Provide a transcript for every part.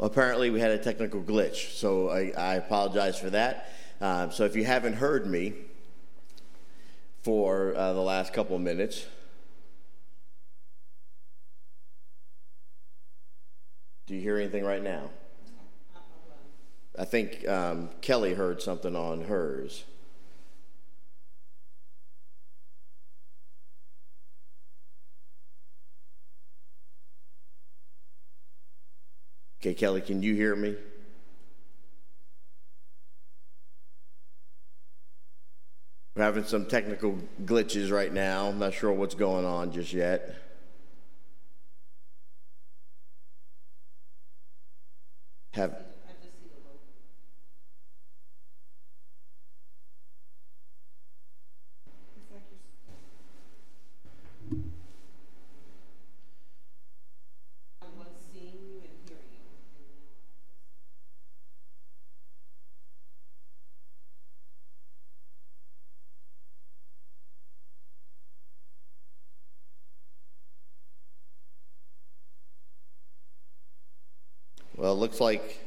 apparently we had a technical glitch, so I, I apologize for that. Uh, so if you haven't heard me for uh, the last couple of minutes, do you hear anything right now? I think um, Kelly heard something on hers. Okay, Kelly, can you hear me? We're having some technical glitches right now. I'm not sure what's going on just yet. Have looks like,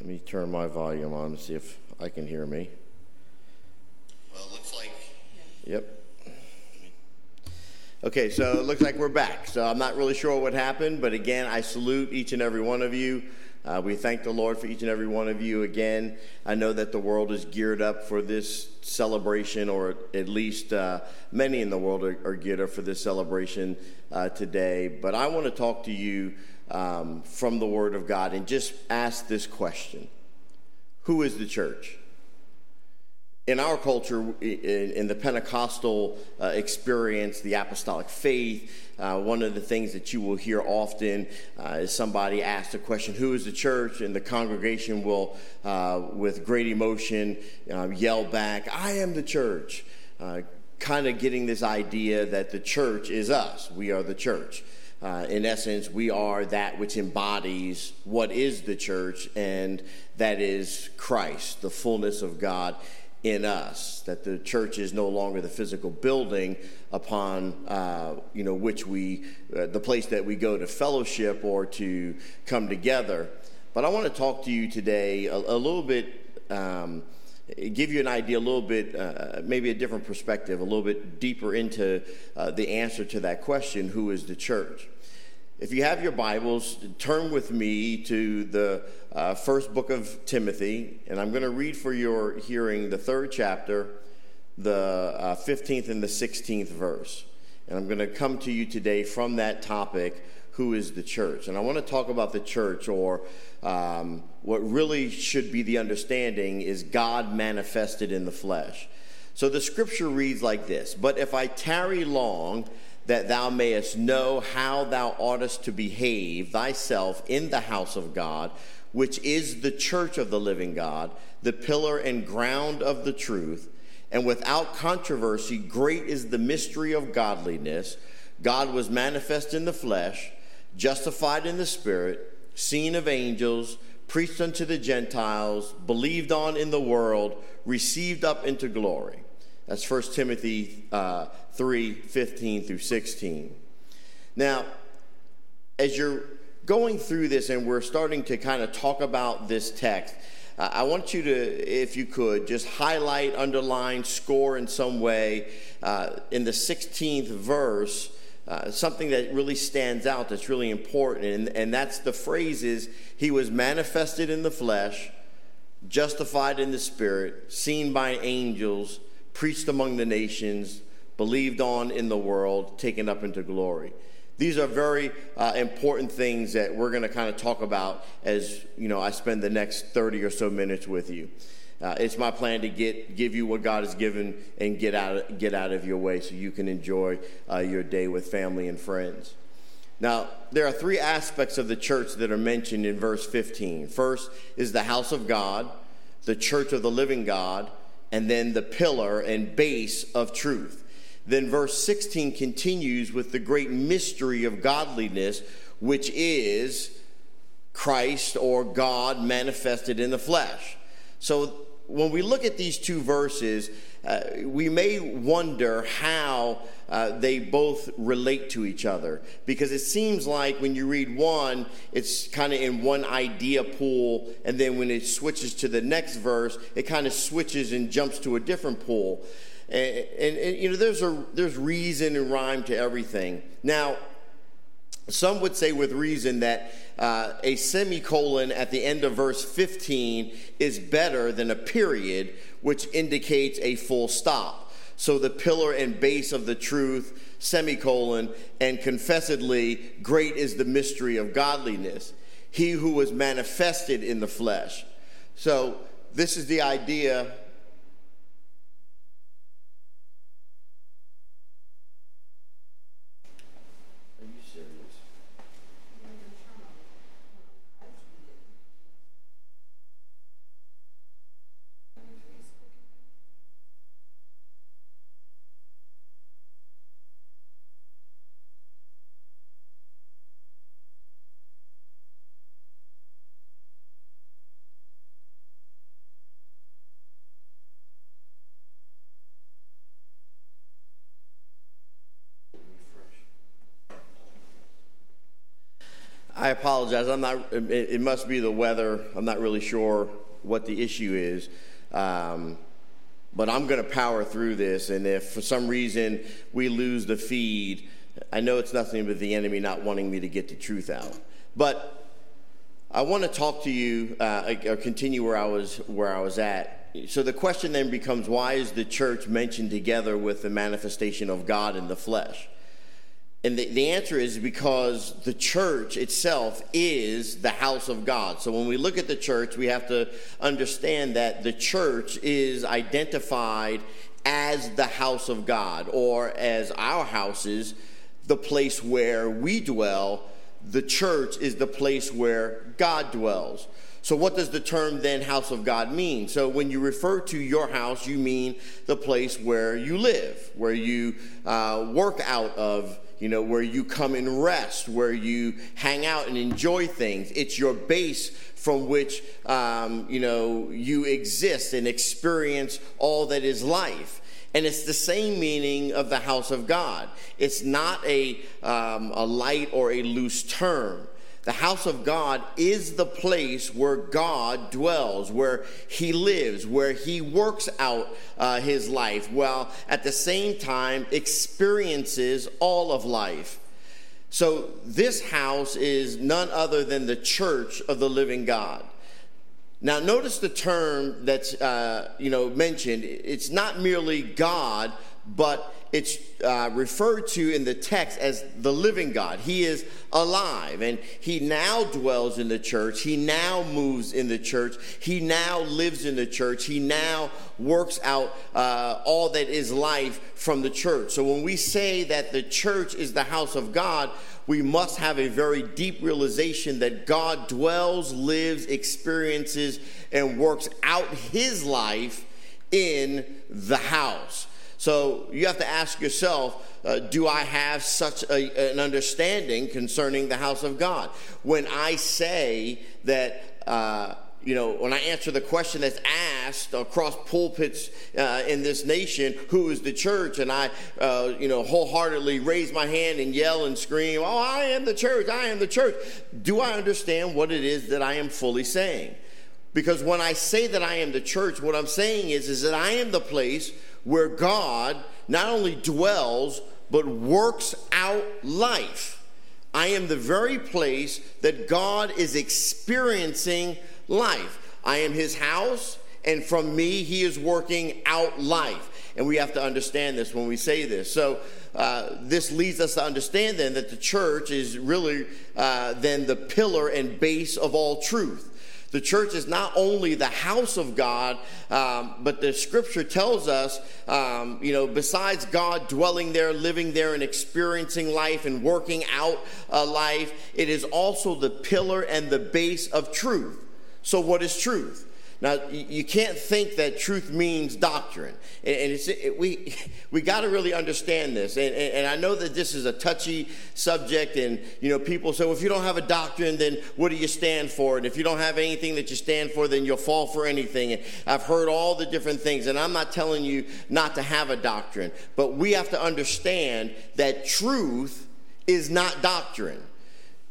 let me turn my volume on and see if I can hear me. Well, it looks like, yep. Okay, so it looks like we're back. So I'm not really sure what happened, but again, I salute each and every one of you. Uh, we thank the Lord for each and every one of you. Again, I know that the world is geared up for this celebration, or at least uh, many in the world are, are, geared up for this celebration uh, today. But I want to talk to you um, from the Word of God and just ask this question Who is the church? In our culture, in, the Pentecostal uh, experience, the apostolic faith, uh, one of the things that you will hear often uh, is somebody ask the question, Who is the church? And the congregation will, uh, with great emotion, uh, yell back, I am the church. Uh, kind of getting this idea that the church is us. We are the church. Uh, in essence, we are that which embodies what is the church, and that is Christ, the fullness of God in us. That the church is no longer the physical building upon uh, you know which we, uh, the place that we go to fellowship or to come together. But I want to talk to you today a, a little bit. Um, give you an idea a little bit, uh, maybe a different perspective, a little bit deeper into uh, the answer to that question who is the church? If you have your Bibles, turn with me to the uh, first book of Timothy, and I'm going to read for your hearing the third chapter, the uh, 15th and the 16th verse. And I'm going to come to you today from that topic who is the church. And I want to talk about the church, or um, what really should be the understanding is God manifested in the flesh. So the scripture reads like this But if I tarry long, that thou mayest know how thou oughtest to behave thyself in the house of God, which is the church of the living God, the pillar and ground of the truth. And without controversy, great is the mystery of godliness. God was manifest in the flesh, justified in the spirit, seen of angels, preached unto the Gentiles, believed on in the world, received up into glory. That's 1 Timothy uh, 3 15 through 16. Now, as you're going through this and we're starting to kind of talk about this text, I want you to, if you could, just highlight, underline, score in some way uh, in the 16th verse. Uh, something that really stands out that's really important and, and that's the phrase is he was manifested in the flesh justified in the spirit seen by angels preached among the nations, believed on in the world, taken up into glory. These are very uh, important things that we're going to kind of talk about as you know I spend the next 30 or so minutes with you. Uh, it's my plan to get give you what God has given and get out get out of your way so you can enjoy uh, your day with family and friends. Now, there are three aspects of the church that are mentioned in verse 15. First is the house of God, the church of the living God, and then the pillar and base of truth. Then verse 16 continues with the great mystery of godliness, which is Christ or God manifested in the flesh. So when we look at these two verses, uh, we may wonder how uh, they both relate to each other because it seems like when you read one, it's kind of in one idea pool, and then when it switches to the next verse, it kind of switches and jumps to a different pool. And, and, and, you know, there's a there's reason and rhyme to everything. Now, some would say with reason that uh, a semicolon at the end of verse 15 is better than a period, which indicates a full stop. So the pillar and base of the truth, semicolon, and confessedly, great is the mystery of godliness. He who was manifested in the flesh. So this is the idea I apologize. I'm not. It, it, must be the weather. I'm not really sure what the issue is, um, but I'm going to power through this. And if for some reason we lose the feed, I know it's nothing but the enemy not wanting me to get the truth out. But I want to talk to you uh, or continue where I was where I was at. So the question then becomes: Why is the church mentioned together with the manifestation of God in the flesh? And the, the answer is because the church itself is the house of God. So when we look at the church, we have to understand that the church is identified as the house of God, or as our houses, the place where we dwell. The church is the place where God dwells. So, what does the term then house of God mean? So, when you refer to your house, you mean the place where you live, where you uh, work out of, you know, where you come and rest, where you hang out and enjoy things. It's your base from which, um, you know, you exist and experience all that is life. And it's the same meaning of the house of God. It's not a, um, a light or a loose term. The house of God is the place where God dwells, where He lives, where He works out uh, His life, while at the same time experiences all of life. So, this house is none other than the church of the living God. Now, notice the term that's uh, you know mentioned. It's not merely God, but it's uh, referred to in the text as the living God. He is alive and he now dwells in the church. He now moves in the church. He now lives in the church. He now works out uh, all that is life from the church. So when we say that the church is the house of God, we must have a very deep realization that God dwells, lives, experiences, and works out his life in the house. So you have to ask yourself, uh, do I have such a, an understanding concerning the house of God? When I say that, uh, you know, when I answer the question that's asked across pulpits uh, in this nation, who is the church? And I, uh, you know, wholeheartedly raise my hand and yell and scream, oh, I am the church, I am the church. Do I understand what it is that I am fully saying? Because when I say that I am the church, what I'm saying is, is that I am the place where God not only dwells, but works out life. I am the very place that God is experiencing life. I am his house, and from me, he is working out life. And we have to understand this when we say this. So, uh, this leads us to understand then that the church is really uh, then the pillar and base of all truth. The church is not only the house of God, um, but the scripture tells us, um, you know, besides God dwelling there, living there, and experiencing life and working out a life, it is also the pillar and the base of truth. So, what is truth? Now, you can't think that truth means doctrine. And it, we, we got to really understand this. And, and, I know that this is a touchy subject, and, you know, people say, well, if you don't have a doctrine, then what do you stand for? And if you don't have anything that you stand for, then you'll fall for anything. And I've heard all the different things, and I'm not telling you not to have a doctrine, but we have to understand that truth is not doctrine.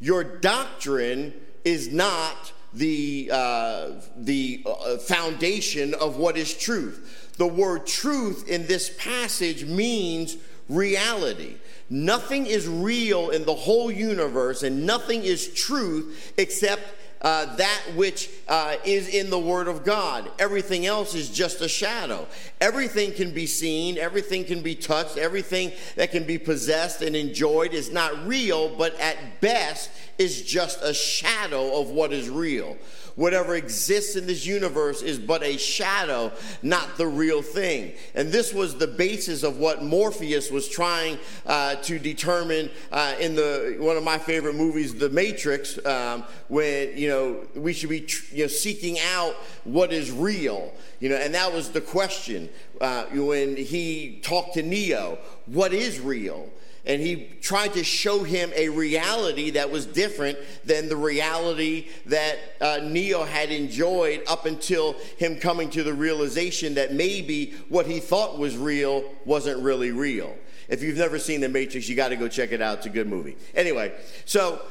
Your doctrine is not the, uh, the uh, foundation of what is truth. The word truth in this passage means reality. Nothing is real in the whole universe, and nothing is truth except uh, that which uh, is in the Word of God. Everything else is just a shadow. Everything can be seen, everything can be touched, everything that can be possessed and enjoyed is not real, but at best is just a shadow of what is real. Whatever exists in this universe is but a shadow, not the real thing. And this was the basis of what Morpheus was trying uh, to determine uh, in the one of my favorite movies, The Matrix, um, when you know we should be tr- you know seeking out what is real. You know, and that was the question uh, when he talked to Neo: What is real? And he tried to show him a reality that was different than the reality that uh, Neo had enjoyed up until him coming to the realization that maybe what he thought was real wasn't really real. If you've never seen The Matrix, you got to go check it out. It's a good movie. Anyway, so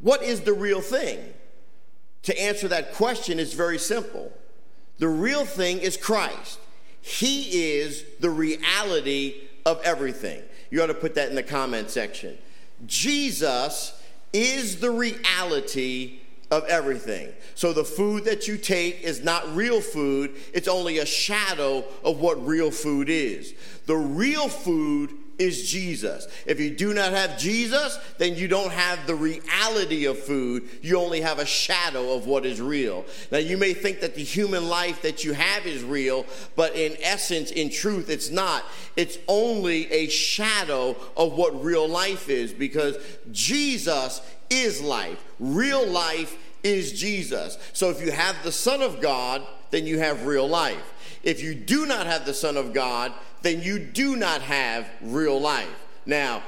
what is the real thing? To answer that question is very simple. The real thing is Christ. He is the reality of everything you ought to put that in the comment section. Jesus is the reality of everything. So the food that you take is not real food, it's only a shadow of what real food is. The real food is Jesus. If you do not have Jesus, then you don't have the reality of food. You only have a shadow of what is real. Now, you may think that the human life that you have is real, but in essence, in truth, it's not. It's only a shadow of what real life is because Jesus is life. Real life is Jesus. So if you have the Son of God, then you have real life. If you do not have the Son of God, then you do not have real life. Now,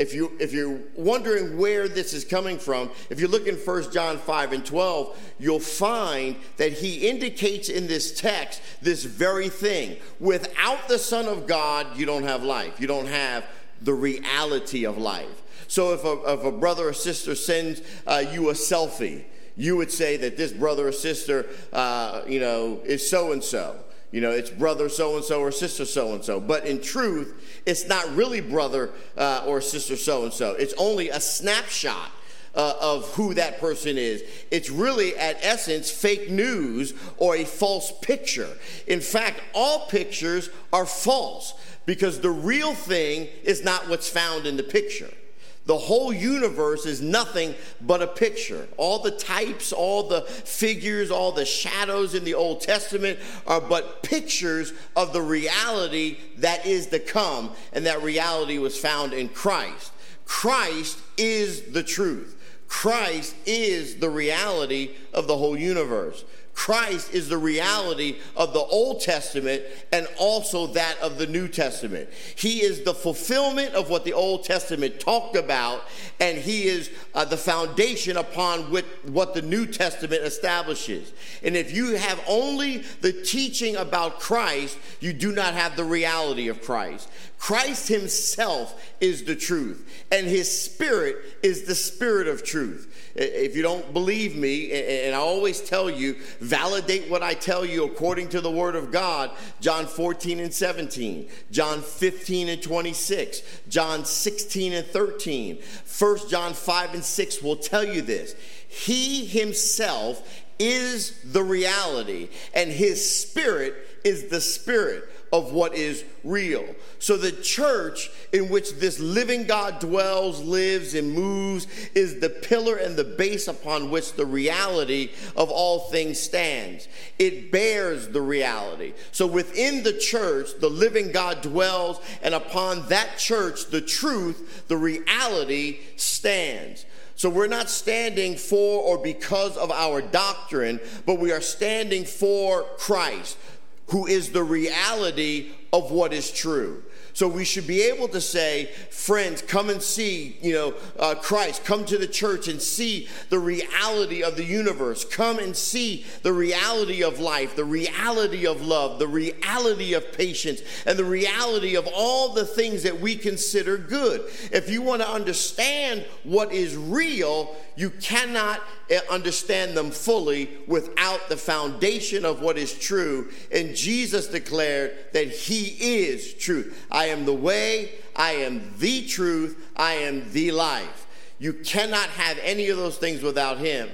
if you if you're wondering where this is coming from, if you look in 1 John 5 and 12, you'll find that he indicates in this text this very thing. Without the Son of God, you don't have life. You don't have the reality of life. So if a, if a brother or sister sends uh, you a selfie, you would say that this brother or sister, uh, you know, is so and so. You know, it's brother so and so or sister so and so. But in truth, it's not really brother uh, or sister so and so. It's only a snapshot uh, of who that person is. It's really, at essence, fake news or a false picture. In fact, all pictures are false because the real thing is not what's found in the picture. The whole universe is nothing but a picture. All the types, all the figures, all the shadows in the Old Testament are but pictures of the reality that is to come, and that reality was found in Christ. Christ is the truth. Christ is the reality of the whole universe. Christ is the reality of the Old Testament and also that of the New Testament. He is the fulfillment of what the Old Testament talked about, and He is uh, the foundation upon which, what the New Testament establishes. And if you have only the teaching about Christ, you do not have the reality of Christ. Christ Himself is the truth, and His Spirit is the Spirit of truth. If you don't believe me, and I always tell you, validate what I tell you according to the Word of God. John 14 and 17, John 15 and 26, John 16 and 13, 1 John 5 and 6 will tell you this. He Himself is the reality, and His Spirit is the Spirit of what is real. So, the church in which this living God dwells, lives, and moves is the pillar and the base upon which the reality of all things stands. It bears the reality. So, within the church, the living God dwells, and upon that church, the truth, the reality stands. So we're not standing for or because of our doctrine, but we are standing for Christ, who is the reality of what is true. So we should be able to say, friends, come and see, you know, uh, Christ. Come to the church and see the reality of the universe. Come and see the reality of life, the reality of love, the reality of patience, and the reality of all the things that we consider good. If you want to understand what is real, you cannot eh, understand them fully without the foundation of what is true. And Jesus declared that He is truth. I am the way, I am the truth, I am the life. You cannot have any of those things without Him.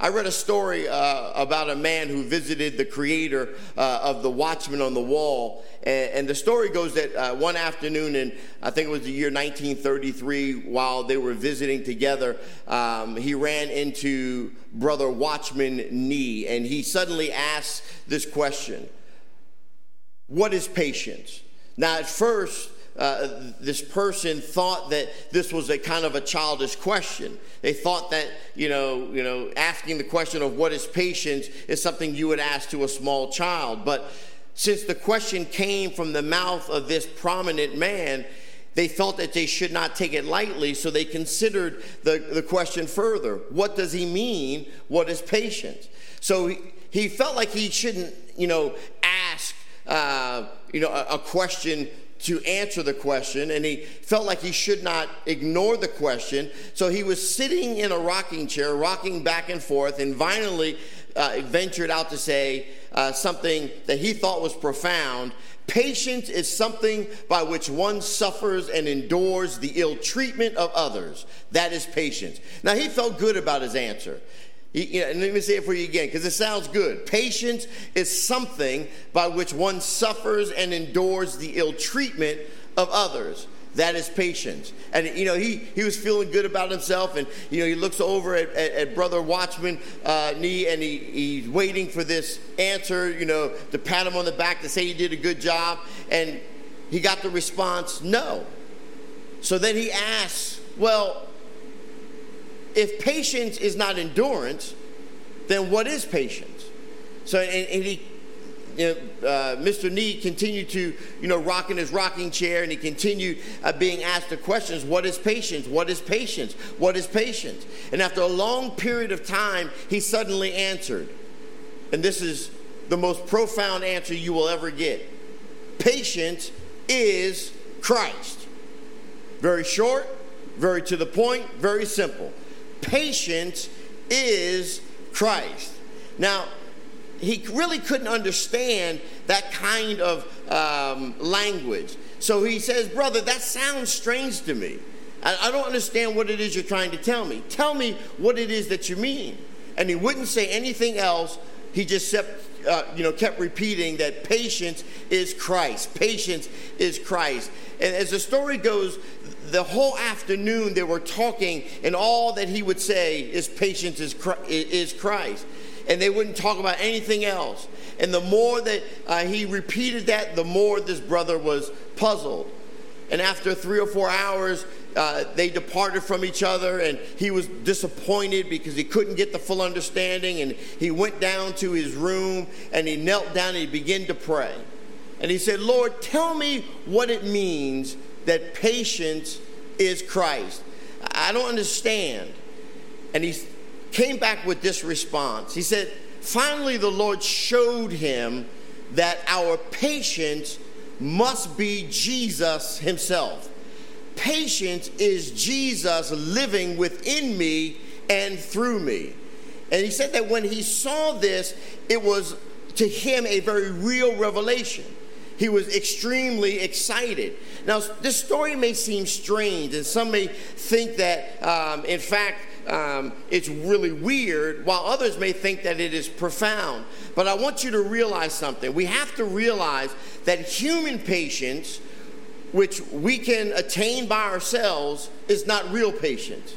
I read a story uh, about a man who visited the creator uh, of the Watchman on the Wall. And, and the story goes that uh, one afternoon in, I think it was the year 1933, while they were visiting together, um, he ran into Brother Watchman Nee. And he suddenly asked this question What is patience? Now, at first, uh, this person thought that this was a kind of a childish question. They thought that you know, you know, asking the question of what is patience is something you would ask to a small child. But since the question came from the mouth of this prominent man, they felt that they should not take it lightly, so they considered the, the question further. What does he mean? What is patience? So he, he felt like he shouldn't, you know, ask, uh, you know, a, a question to answer the question, and he felt like he should not ignore the question. So he was sitting in a rocking chair, rocking back and forth, and finally uh, ventured out to say uh, something that he thought was profound. Patience is something by which one suffers and endures the ill treatment of others. That is patience. Now, he felt good about his answer. You know, let me say it for you again because it sounds good. Patience is something by which one suffers and endures the ill treatment of others. That is patience. And, you know, he, he was feeling good about himself. And, you know, he looks over at, at, at Brother Watchman uh, Nee and he, he's waiting for this answer, you know, to pat him on the back to say he did a good job. And he got the response, no. So then he asks, well, if patience is not endurance, then what is patience? So, and, and he, you know, uh, Mr. Nee continued to, you know, rock in his rocking chair and he continued uh, being asked the questions what is patience? What is patience? What is patience? And after a long period of time, he suddenly answered. And this is the most profound answer you will ever get patience is Christ. Very short, very to the point, very simple. Patience is Christ. Now, he really couldn't understand that kind of um, language. So he says, Brother, that sounds strange to me. I, I don't understand what it is you're trying to tell me. Tell me what it is that you mean. And he wouldn't say anything else. He just kept, uh, you know, kept repeating that patience is Christ. Patience is Christ. And as the story goes, the whole afternoon they were talking, and all that he would say is patience is Christ. And they wouldn't talk about anything else. And the more that uh, he repeated that, the more this brother was puzzled. And after three or four hours, uh, they departed from each other, and he was disappointed because he couldn't get the full understanding. And he went down to his room and he knelt down and he began to pray. And he said, Lord, tell me what it means that patience is Christ. I don't understand. And he came back with this response. He said, Finally, the Lord showed him that our patience must be Jesus Himself. Patience is Jesus living within me and through me. And he said that when he saw this, it was to him a very real revelation. He was extremely excited. Now, this story may seem strange, and some may think that, um, in fact, um, it's really weird, while others may think that it is profound. But I want you to realize something. We have to realize that human patience, which we can attain by ourselves, is not real patience.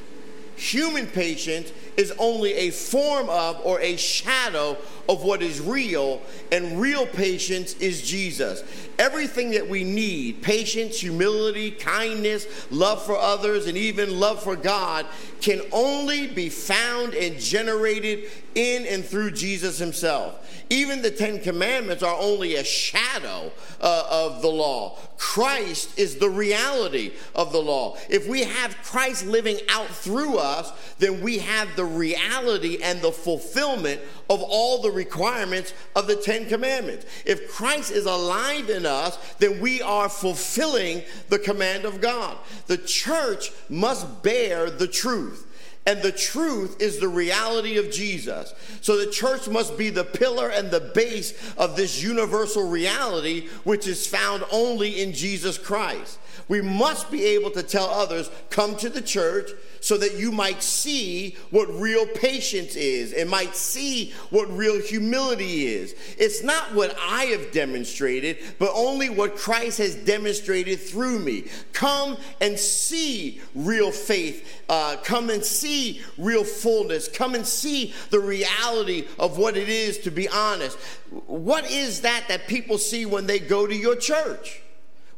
Human patience is only a form of or a shadow of what is real, and real patience is Jesus. Everything that we need patience, humility, kindness, love for others, and even love for God can only be found and generated in and through Jesus Himself. Even the Ten Commandments are only a shadow uh, of the law. Christ is the reality of the law. If we have Christ living out through us, then we have the reality and the fulfillment of all the requirements of the Ten Commandments. If Christ is alive in us, then we are fulfilling the command of God. The church must bear the truth. And the truth is the reality of Jesus. So the church must be the pillar and the base of this universal reality, which is found only in Jesus Christ. We must be able to tell others, come to the church so that you might see what real patience is and might see what real humility is. It's not what I have demonstrated, but only what Christ has demonstrated through me. Come and see real faith. Uh, come and see real fullness. Come and see the reality of what it is to be honest. What is that that people see when they go to your church?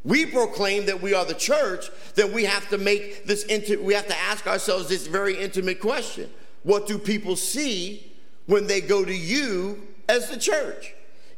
We proclaim that we are the church, then we have to make this inti- we have to ask ourselves this very intimate question. What do people see when they go to you as the church?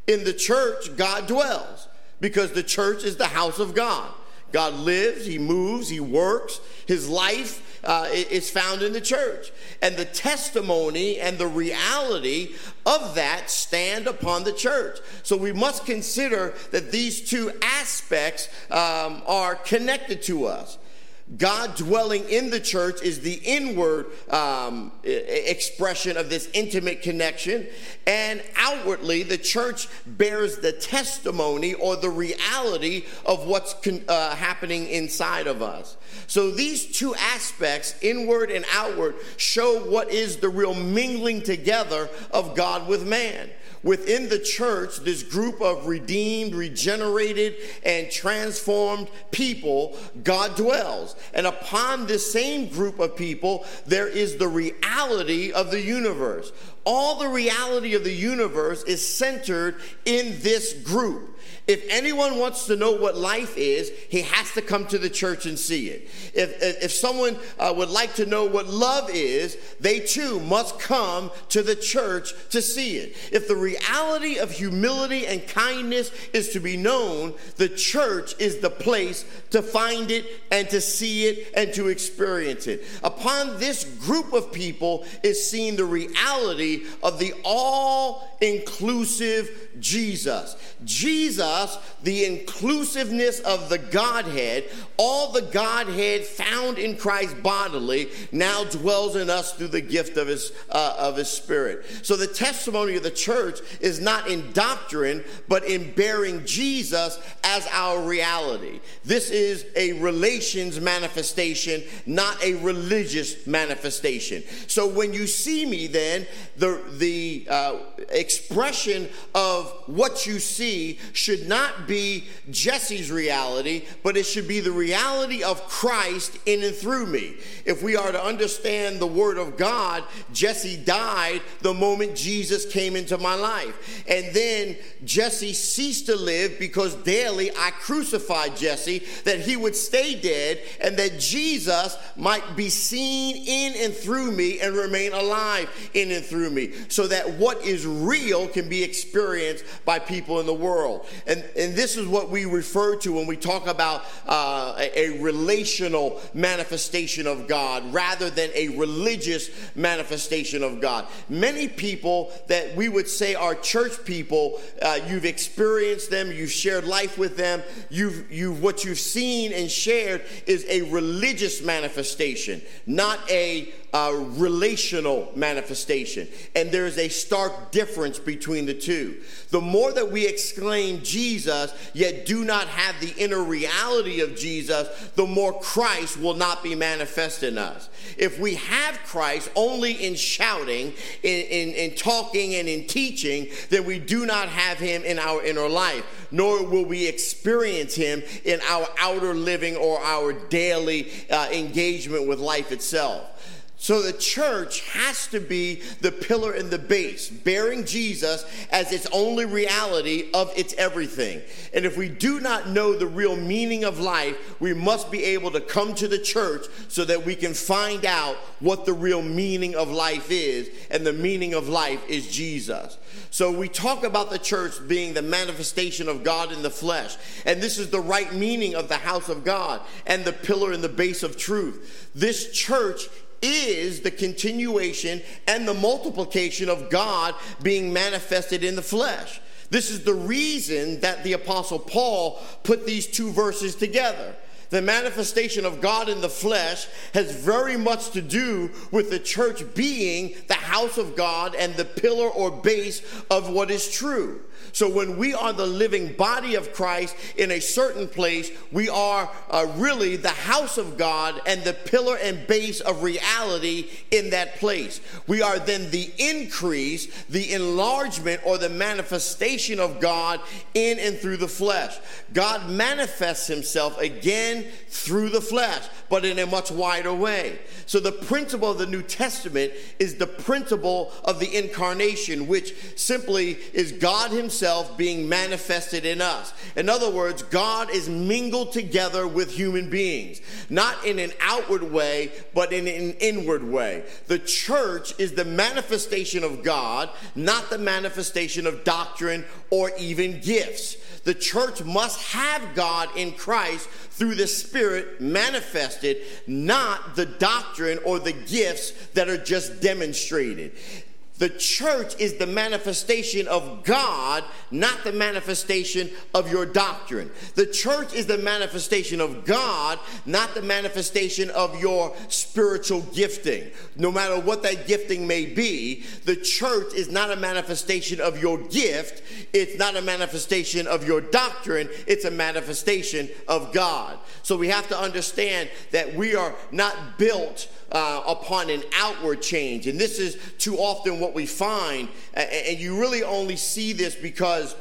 In the church, God dwells because the church is the house of God. God lives, He moves, He works. His life uh, is found in the church. And the testimony and the reality of that stand upon the church. So we must consider that these two aspects um, are connected to us. God dwelling in the church is the inward um, expression of this intimate connection. And outwardly, the church bears the testimony or the reality of what's con- uh, happening inside of us. So these two aspects, inward and outward, show what is the real mingling together of God with man within the church, this group of redeemed, regenerated, and transformed people, God dwells. And upon this same group of people, there is the reality of the universe. All the reality of the universe is centered in this group. If anyone wants to know what life is, he has to come to the church and see it. If, if, if someone uh, would like to know what love is, they too must come to the church to see it. If the reality of humility and kindness is to be known, the church is the place to find it and to see it and to experience it. Upon this group of people is seen the reality of the all inclusive Jesus. Jesus, the inclusiveness of the Godhead, all the Godhead found in Christ bodily, now dwells in us through the gift of his, uh, of his Spirit. So the testimony of the church is not in doctrine, but in bearing Jesus as our reality. This is a relations manifestation, not a religious manifestation. So when you see me, then the, the uh, expression of of what you see should not be Jesse's reality, but it should be the reality of Christ in and through me. If we are to understand the Word of God, Jesse died the moment Jesus came into my life. And then Jesse ceased to live because daily I crucified Jesse, that he would stay dead, and that Jesus might be seen in and through me and remain alive in and through me, so that what is real can be experienced experienced by people in the world. And, and this is what we refer to when we talk about uh, a, a, relational manifestation of God rather than a religious manifestation of God. Many people that we would say are church people, uh, you've experienced them, you've shared life with them, you've, you've, what you've seen and shared is a religious manifestation, not a uh, relational manifestation. And there's a stark difference between the two. The more that we exclaim Jesus, yet do not have the inner reality of Jesus, the more Christ will not be manifest in us. If we have Christ only in shouting, in, in, in talking, and in teaching, then we do not have him in our inner life, nor will we experience him in our outer living or our daily uh, engagement with life itself. So the church has to be the pillar and the base, bearing Jesus as its only reality of its everything. And if we do not know the real meaning of life, we must be able to come to the church so that we can find out what the real meaning of life is. And the meaning of life is Jesus. So we talk about the church being the manifestation of God in the flesh. And this is the right meaning of the house of God and the pillar and the base of truth. This church is the continuation and the multiplication of God being manifested in the flesh. This is the reason that the Apostle Paul put these two verses together. The manifestation of God in the flesh has very much to do with the church being the house of God and the pillar or base of what is true. So when we are the living body of Christ in a certain place, we are uh, really the house of God and the pillar and base of reality in that place. We are then the increase, the enlargement, or the manifestation of God in and through the flesh. God manifests himself again through the flesh, but in a much wider way. So the principle of the New Testament is the principle of the incarnation, which simply is God himself being manifested in us. In other words, God is mingled together with human beings, not in an outward way, but in an inward way. The church is the manifestation of God, not the manifestation of doctrine or even gifts. The church must have God in Christ through the Spirit manifested, not the doctrine or the gifts that are just demonstrated. The church is the manifestation of God, not the manifestation of your doctrine. The church is the manifestation of God, not the manifestation of your spiritual gifting. No matter what that gifting may be, the church is not a manifestation of your gift. It's not a manifestation of your doctrine. It's a manifestation of God. So we have to understand that we are not built uh, upon an outward change. And this is too often what we find. And you really only see this because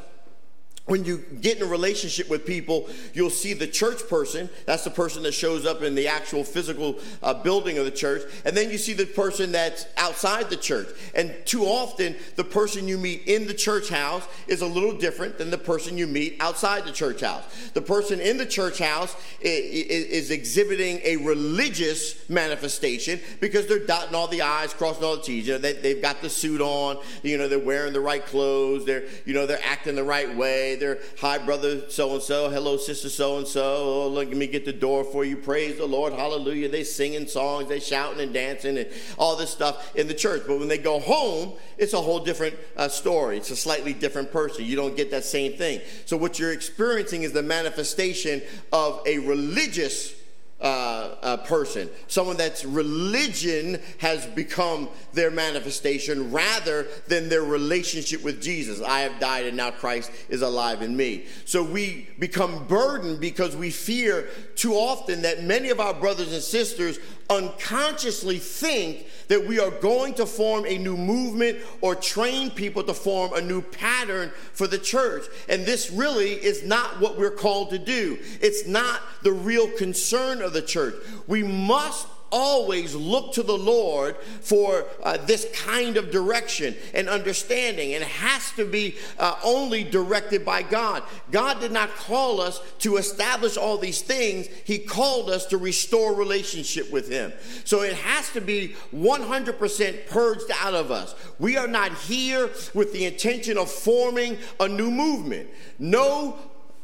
when you get in a relationship with people, you'll see the church person. That's the person that shows up in the actual physical uh, building of the church. And then you see the person that's outside the church. And too often, the person you meet in the church house is a little different than the person you meet outside the church house. The person in the church house is, is exhibiting a religious manifestation because they're dotting all the I's, crossing all the T's. You know, they, they've got the suit on, you know, they're wearing the right clothes, they're, you know, they're acting the right way hi, brother so and so. Hello, sister so and so. Let me get the door for you. Praise the Lord. Hallelujah. They singing songs, they shouting and dancing and all this stuff in the church. But when they go home, it's a whole different uh, story. It's a slightly different person. You don't get that same thing. So, what you're experiencing is the manifestation of a religious uh, uh, person, someone that's religion has become their manifestation rather than their relationship with Jesus. I have died and now Christ is alive in me. So we become burdened because we fear too often that many of our brothers and sisters unconsciously think that we are going to form a new movement or train people to form a new pattern for the church. And this really is not what we're called to do. It's not the real concern of the church. We must always look to the Lord for uh, this kind of direction and understanding, and it has to be uh, only directed by God. God did not call us to establish all these things, He called us to restore relationship with Him. So it has to be 100% purged out of us. We are not here with the intention of forming a new movement. No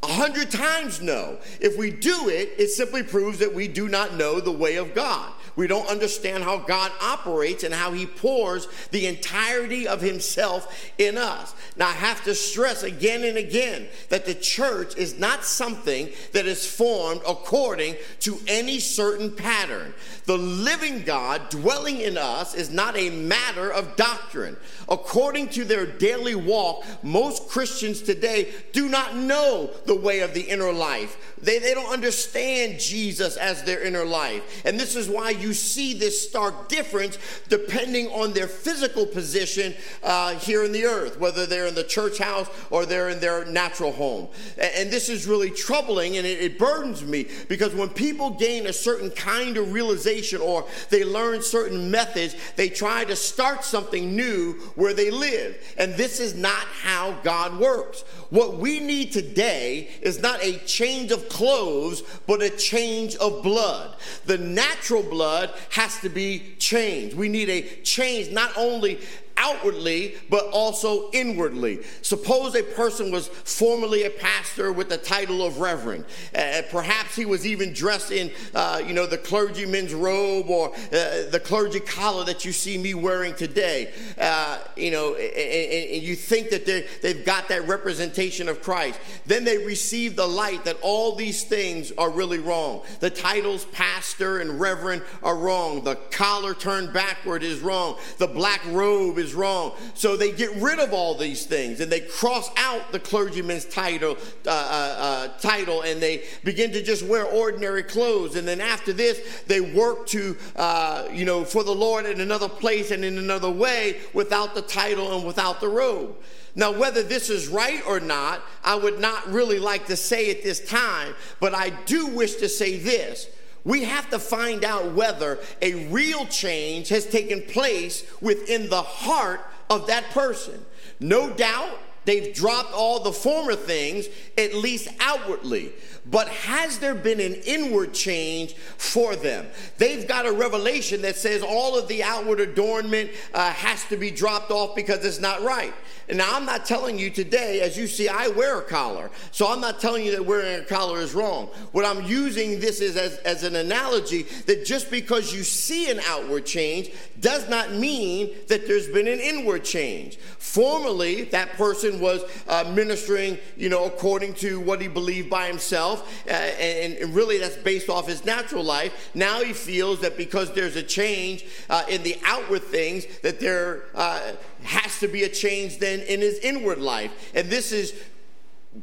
a hundred times no. If we do it, it simply proves that we do not know the way of God. We don't understand how God operates and how He pours the entirety of Himself in us. Now, I have to stress again and again that the church is not something that is formed according to any certain pattern. The living God dwelling in us is not a matter of doctrine. According to their daily walk, most Christians today do not know the way of the inner life. They, they don't understand Jesus as their inner life. And this is why you see this stark difference depending on their physical position uh, here in the earth, whether they're in the church house or they're in their natural home. And, and this is really troubling and it, it burdens me because when people gain a certain kind of realization or they learn certain methods, they try to start something new where they live. And this is not how God works. What we need today is not a change of clothes, but a change of blood. The natural blood has to be changed. We need a change not only outwardly, but also inwardly. Suppose a person was formerly a pastor with the title of reverend. Uh, perhaps he was even dressed in, uh, you know, the clergyman's robe or uh, the clergy collar that you see me wearing today. Uh, you know, and, and, you think that they've got that representation of Christ. Then they receive the light that all these things are really wrong. The titles pastor and reverend are wrong. The collar turned backward is wrong. The black robe is wrong. So they get rid of all these things and they cross out the clergyman's title, uh, uh, uh, title and they begin to just wear ordinary clothes. And then after this, they work to, uh, you know, for the Lord in another place and in another way without the title and without the robe. Now, whether this is right or not, I would not really like to say at this time, but I do wish to say this we have to find out whether a real change has taken place within the heart of that person. No doubt they've dropped all the former things, at least outwardly. But has there been an inward change for them? They've got a revelation that says all of the outward adornment uh, has to be dropped off because it's not right. And now I'm not telling you today, as you see, I wear a collar. So I'm not telling you that wearing a collar is wrong. What I'm using this is as, as an analogy that just because you see an outward change does not mean that there's been an inward change. Formerly, that person was uh, ministering, you know, according to what he believed by himself, uh, and, and, really that's based off his natural life. Now he feels that because there's a change uh, in the outward things, that there uh, has to be a change then in his inward life. And this is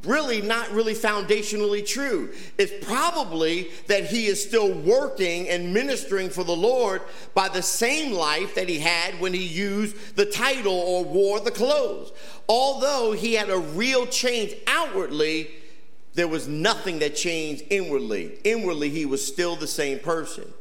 really not really foundationally true. It's probably that he is still working and ministering for the Lord by the same life that he had when he used the title or wore the clothes. Although he had a real change outwardly, there was nothing that changed inwardly. Inwardly, he was still the same person.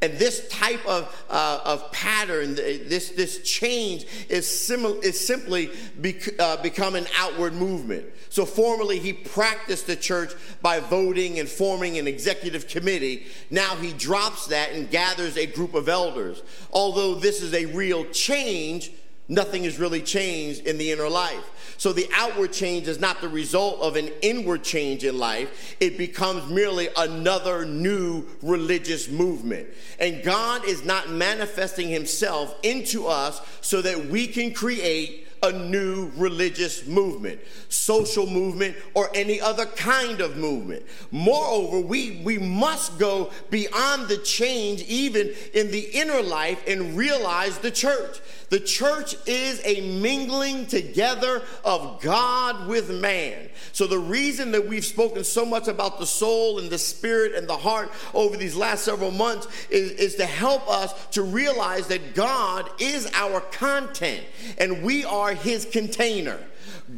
And this type of, uh, of pattern, this, this change is, simil- is simply bec- uh, become an outward movement. So, formerly, he practiced the church by voting and forming an executive committee. Now he drops that and gathers a group of elders. Although this is a real change, nothing has really changed in the inner life. So the outward change is not the result of an inward change in life. It becomes merely another new religious movement. And God is not manifesting himself into us so that we can create a new religious movement, social movement, or any other kind of movement. Moreover, we, we must go beyond the change even in the inner life and realize the church. The church is a mingling together of God with man. So, the reason that we've spoken so much about the soul and the spirit and the heart over these last several months is, is to help us to realize that God is our content and we are his container.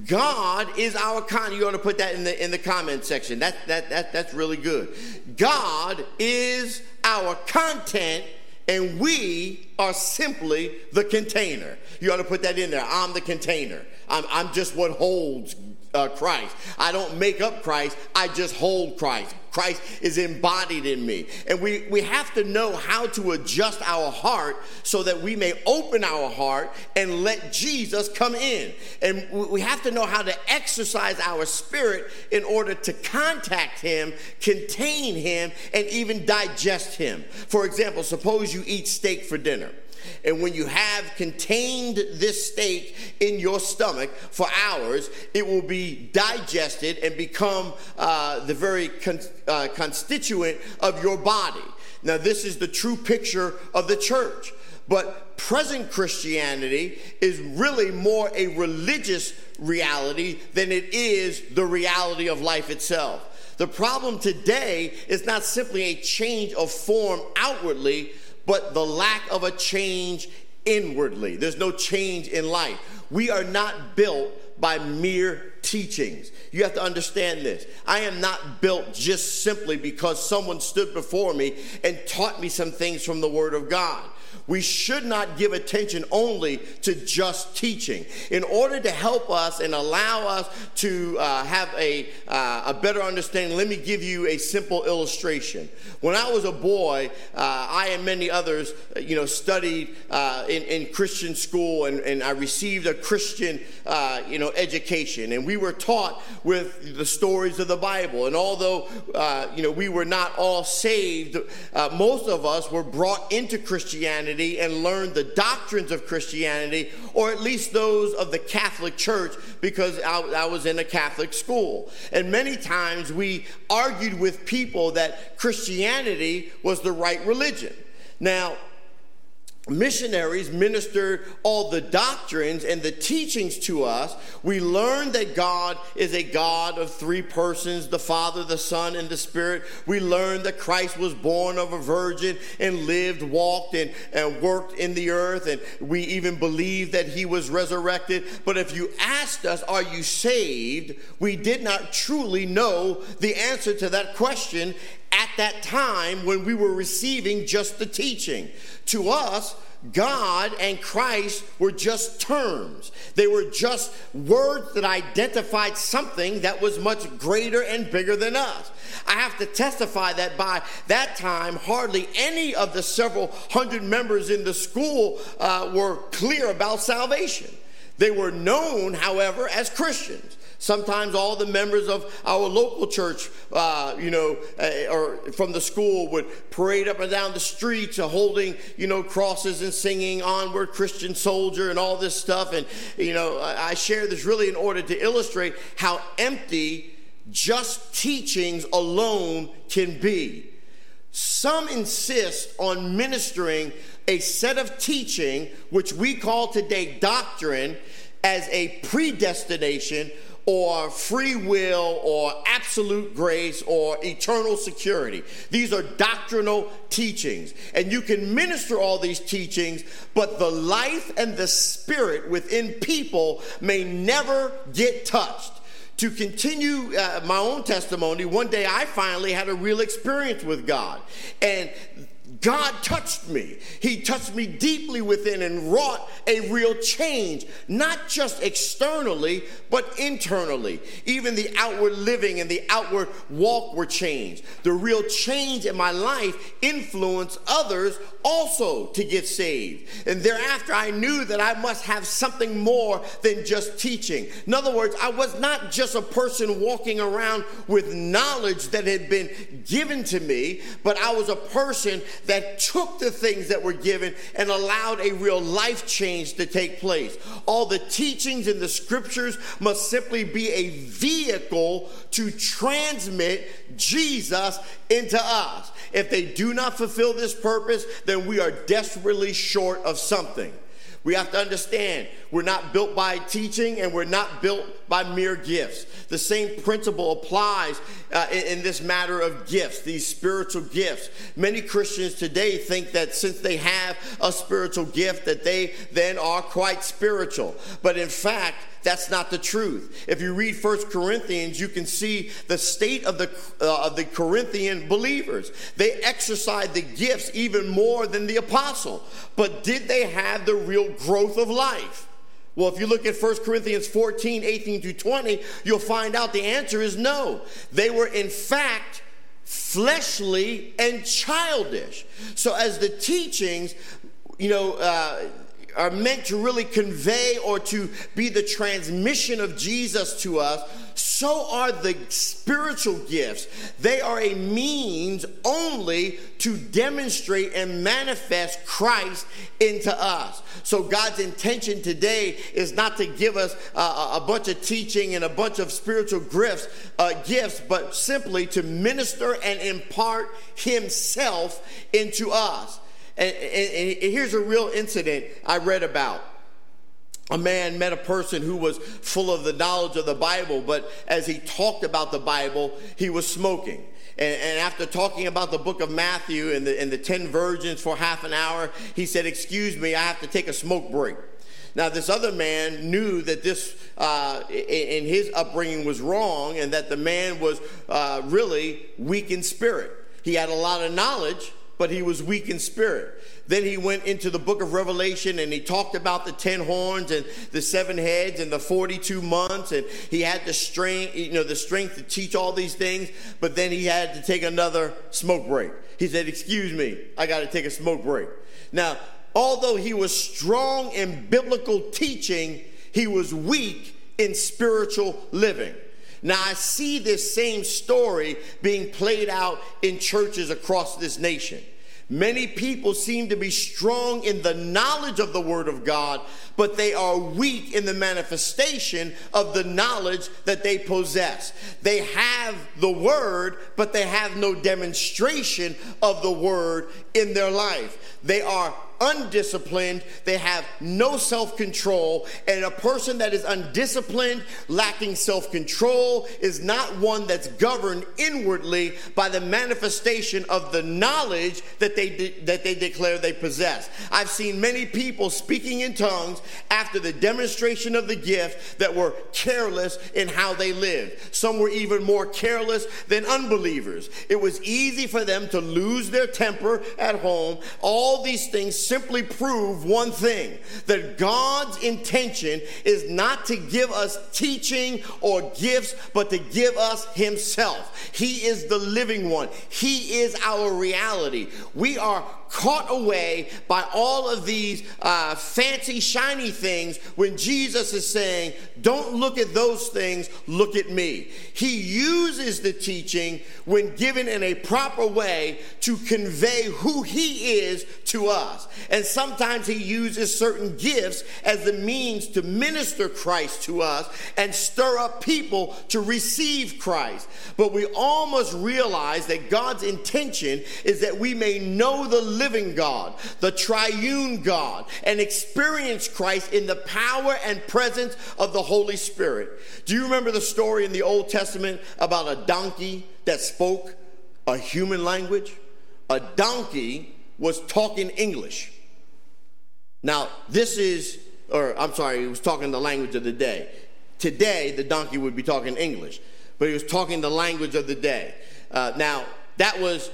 God is our con. You ought to put that in the in the comment section. That that that that's really good. God is our content and we are simply the container. You ought to put that in there. I'm the container. I'm, I'm just what holds uh, Christ. I don't make up Christ, I just hold Christ. Christ is embodied in me. And we, we have to know how to adjust our heart so that we may open our heart and let Jesus come in. And we have to know how to exercise our spirit in order to contact Him, contain Him, and even digest Him. For example, suppose you eat steak for dinner. And when you have contained this steak in your stomach for hours, it will be digested and become uh, the very con- uh, constituent of your body. Now, this is the true picture of the church. But present Christianity is really more a religious reality than it is the reality of life itself. The problem today is not simply a change of form outwardly, but the lack of a change inwardly. There's no change in life. We are not built by mere teachings. You have to understand this. I am not built just simply because someone stood before me and taught me some things from the Word of God we should not give attention only to just teaching. In order to help us and allow us to uh, have a, uh, a better understanding, let me give you a simple illustration. When I was a boy, uh, I and many others, uh, you know, studied uh, in, in Christian school and, and I received a Christian, uh, you know, education. And we were taught with the stories of the Bible. And although, you know, we were not all saved, most of us were brought into Christianity Christianity and learned the doctrines of Christianity, or at least those of the Catholic Church, because I, I was in a Catholic school. And many times we argued with people that Christianity was the right religion. Now, missionaries ministered all the doctrines and the teachings to us, we learned that God is a God of three persons the Father, the Son, and the Spirit. We learned that Christ was born of a virgin and lived, walked, and, and worked in the earth. And we even believed that he was resurrected. But if you asked us, Are you saved? we did not truly know the answer to that question at that time when we were receiving just the teaching. To us, God and Christ were just terms. They were just words that identified something that was much greater and bigger than us. I have to testify that by that time, hardly any of the several hundred members in the school uh, were clear about salvation. They were known, however, as Christians. Sometimes all the members of our local church, uh, you know, uh, or from the school would parade up and down the streets uh, holding, you know, crosses and singing Onward Christian Soldier and all this stuff. And, you know, I, I share this really in order to illustrate how empty just teachings alone can be. Some insist on ministering a set of teaching, which we call today doctrine, as a predestination or free will or absolute grace or eternal security. These are doctrinal teachings. And you can minister all these teachings, but the life and the spirit within people may never get touched. To continue uh, my own testimony, one day I finally had a real experience with God. And God touched me. He touched me deeply within and wrought a real change, not just externally, but internally. Even the outward living and the outward walk were changed. The real change in my life influenced others also to get saved. And thereafter, I knew that I must have something more than just teaching. In other words, I was not just a person walking around with knowledge that had been given to me, but I was a person that took the things that were given and allowed a real life change to take place. All the teachings in the scriptures must simply be a vehicle to transmit Jesus into us. If they do not fulfill this purpose, then we are desperately short of something. We have to understand we're not built by teaching and we're not built by mere gifts. The same principle applies uh, in, in, this matter of gifts, these spiritual gifts. Many Christians today think that since they have a spiritual gift that they then are quite spiritual. But in fact, that's not the truth. If you read First Corinthians, you can see the state of the, uh, of the Corinthian believers. They exercised the gifts even more than the apostle. But did they have the real growth of life? Well, if you look at 1 Corinthians 14, 18 to 20, you'll find out the answer is no. They were, in fact, fleshly and childish. So, as the teachings, you know, uh, are meant to really convey or to be the transmission of Jesus to us, so are the spiritual gifts. They are a means only to demonstrate and manifest Christ into us. So, God's intention today is not to give us uh, a bunch of teaching and a bunch of spiritual gifts, uh, gifts, but simply to minister and impart Himself into us. And, and, and here's a real incident I read about a man met a person who was full of the knowledge of the Bible, but as he talked about the Bible, he was smoking. And, and, after talking about the book of Matthew and the, and the 10 virgins for half an hour, he said, Excuse me, I have to take a smoke break. Now, this other man knew that this uh, in his upbringing was wrong and that the man was uh, really weak in spirit. He had a lot of knowledge, but he was weak in spirit. Then he went into the book of Revelation and he talked about the 10 horns and the seven heads and the 42 months. And he had the strength, you know, the strength to teach all these things. But then he had to take another smoke break. He said, Excuse me, I got to take a smoke break. Now, although he was strong in biblical teaching, he was weak in spiritual living. Now, I see this same story being played out in churches across this nation. Many people seem to be strong in the knowledge of the Word of God, but they are weak in the manifestation of the knowledge that they possess. They have the Word, but they have no demonstration of the Word in their life. They are undisciplined, they have no self control, and a person that is undisciplined, lacking self control, is not one that's governed inwardly by the manifestation of the knowledge that they, de- that they declare they possess. I've seen many people speaking in tongues after the demonstration of the gift that were careless in how they lived. Some were even more careless than unbelievers. It was easy for them to lose their temper at home. All these things simply prove one thing that God's intention is not to give us teaching or gifts, but to give us Himself. He is the living one, He is our reality. We are caught away by all of these uh, fancy, shiny things when Jesus is saying, Don't look at those things, look at me. He uses the teaching when given in a proper way to convey who He is to us. And sometimes He uses certain gifts as the means to minister Christ to us and stir up people to receive Christ. But we all must realize that God's intention is that we may know the living God, the triune God, and experience Christ in the power and presence of the Holy Spirit. Do you remember the story in the Old Testament about a donkey that spoke a human language? A donkey was talking English. Now, this is, or I'm sorry, he was talking the language of the day. Today, the donkey would be talking English, but he was talking the language of the day. Uh, now, that was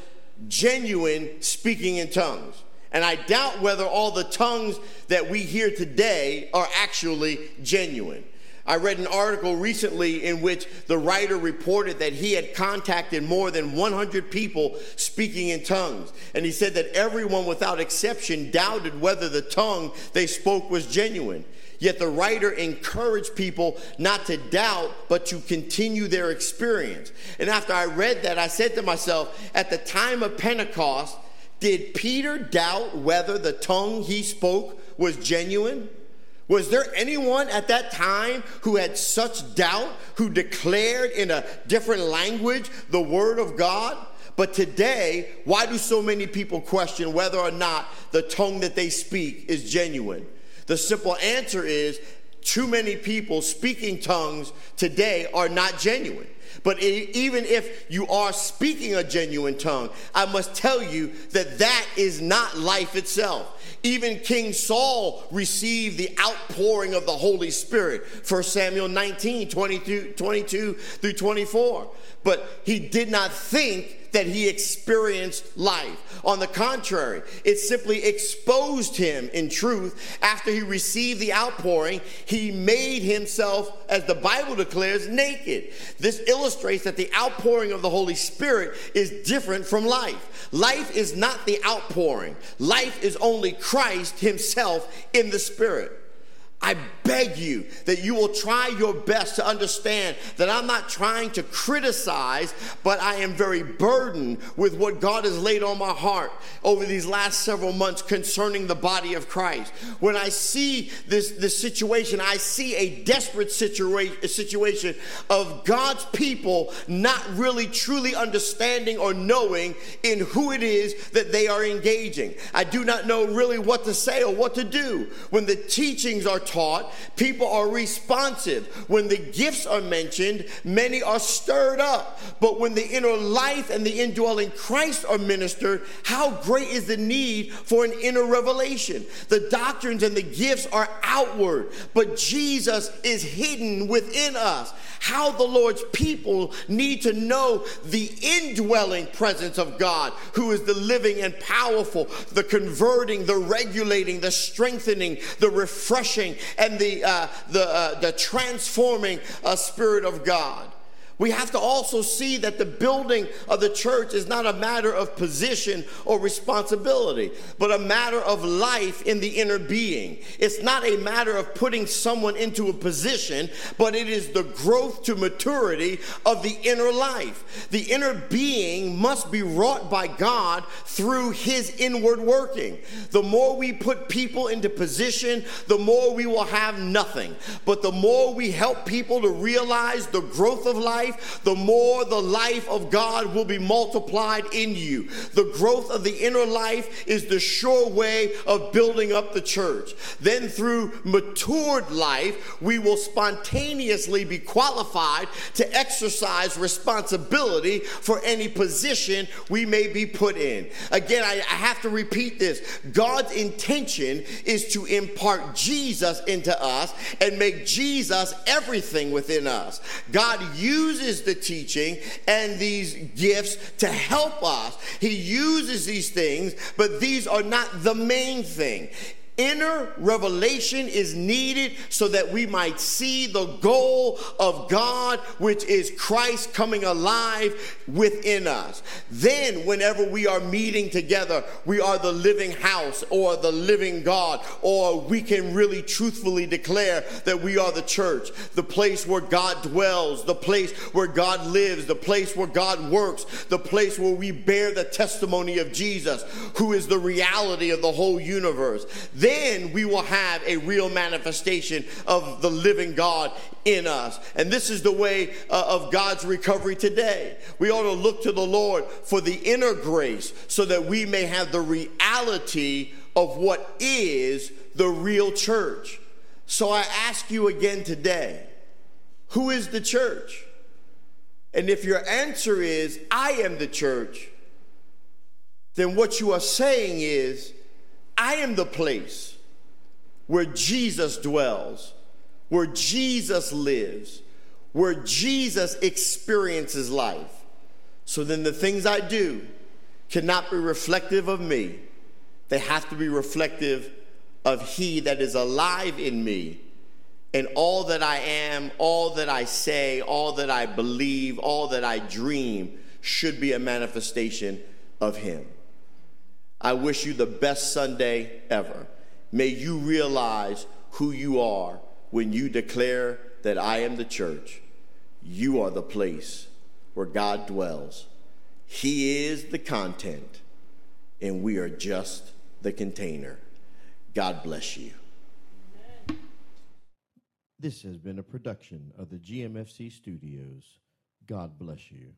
genuine speaking in tongues. And I doubt whether all the tongues that we hear today are actually genuine. I read an article recently in which the writer reported that he had contacted more than 100 people speaking in tongues. And he said that everyone without exception doubted whether the tongue they spoke was genuine. Yet the writer encouraged people not to doubt, but to continue their experience. And after I read that, I said to myself, at the time of Pentecost, did Peter doubt whether the tongue he spoke was genuine? Was there anyone at that time who had such doubt, who declared in a different language the word of God? But today, why do so many people question whether or not the tongue that they speak is genuine? The simple answer is too many people speaking tongues today are not genuine. But even if you are speaking a genuine tongue, I must tell you that that is not life itself. Even King Saul received the outpouring of the Holy Spirit. 1 Samuel 19, 22, 22 through 24. But he did not think that he experienced life. On the contrary, it simply exposed him in truth. After he received the outpouring, he made himself, as the Bible declares, naked. This illustrates that the outpouring of the Holy Spirit is different from life. Life is not the outpouring, life is only Christ himself in the Spirit. I beg you that you will try your best to understand that I'm not trying to criticize, but I am very burdened with what God has laid on my heart over these last several months concerning the body of Christ. When I see this, this situation, I see a desperate situa- situation of God's people not really truly understanding or knowing in who it is that they are engaging. I do not know really what to say or what to do when the teachings are taught, people are responsive. When the gifts are mentioned, many are stirred up. But when the inner life and the indwelling Christ are ministered, how great is the need for an inner revelation? The doctrines and the gifts are outward, but Jesus is hidden within us. How the Lord's people need to know the indwelling presence of God, who is the living and powerful, the converting, the regulating, the strengthening, the refreshing, and the, uh, the, uh, the transforming uh, Spirit of God. We have to also see that the building of the church is not a matter of position or responsibility, but a matter of life in the inner being. It's not a matter of putting someone into a position, but it is the growth to maturity of the inner life. The inner being must be wrought by God through his inward working. The more we put people into position, the more we will have nothing. But the more we help people to realize the growth of life, life, the more the life of God will be multiplied in you. The growth of the inner life is the sure way of building up the church. Then, through matured life, we will spontaneously be qualified to exercise responsibility for any position we may be put in. Again, I, I have to repeat this God's intention is to impart Jesus into us and make Jesus everything within us. God uses uses the teaching and these gifts to help us. He uses these things, but these are not the main thing. Inner revelation is needed so that we might see the goal of God, which is Christ coming alive within us. Then, whenever we are meeting together, we are the living house or the living God, or we can really truthfully declare that we are the church, the place where God dwells, the place where God lives, the place where God works, the place where we bear the testimony of Jesus, who is the reality of the whole universe then we will have a real manifestation of the living God in us. And this is the way uh, of God's recovery today. We ought to look to the Lord for the inner grace so that we may have the reality of what is the real church. So I ask you again today who is the church? And if your answer is, I am the church, then what you are saying is, I am the place where Jesus dwells, where Jesus lives, where Jesus experiences life. So then the things I do cannot be reflective of me, they have to be reflective of He that is alive in me. And all that I am, all that I say, all that I believe, all that I dream should be a manifestation of Him. I wish you the best Sunday ever. May you realize who you are when you declare that I am the church. You are the place where God dwells. He is the content, and we are just the container. God bless you. This has been a production of the GMFC Studios. God bless you.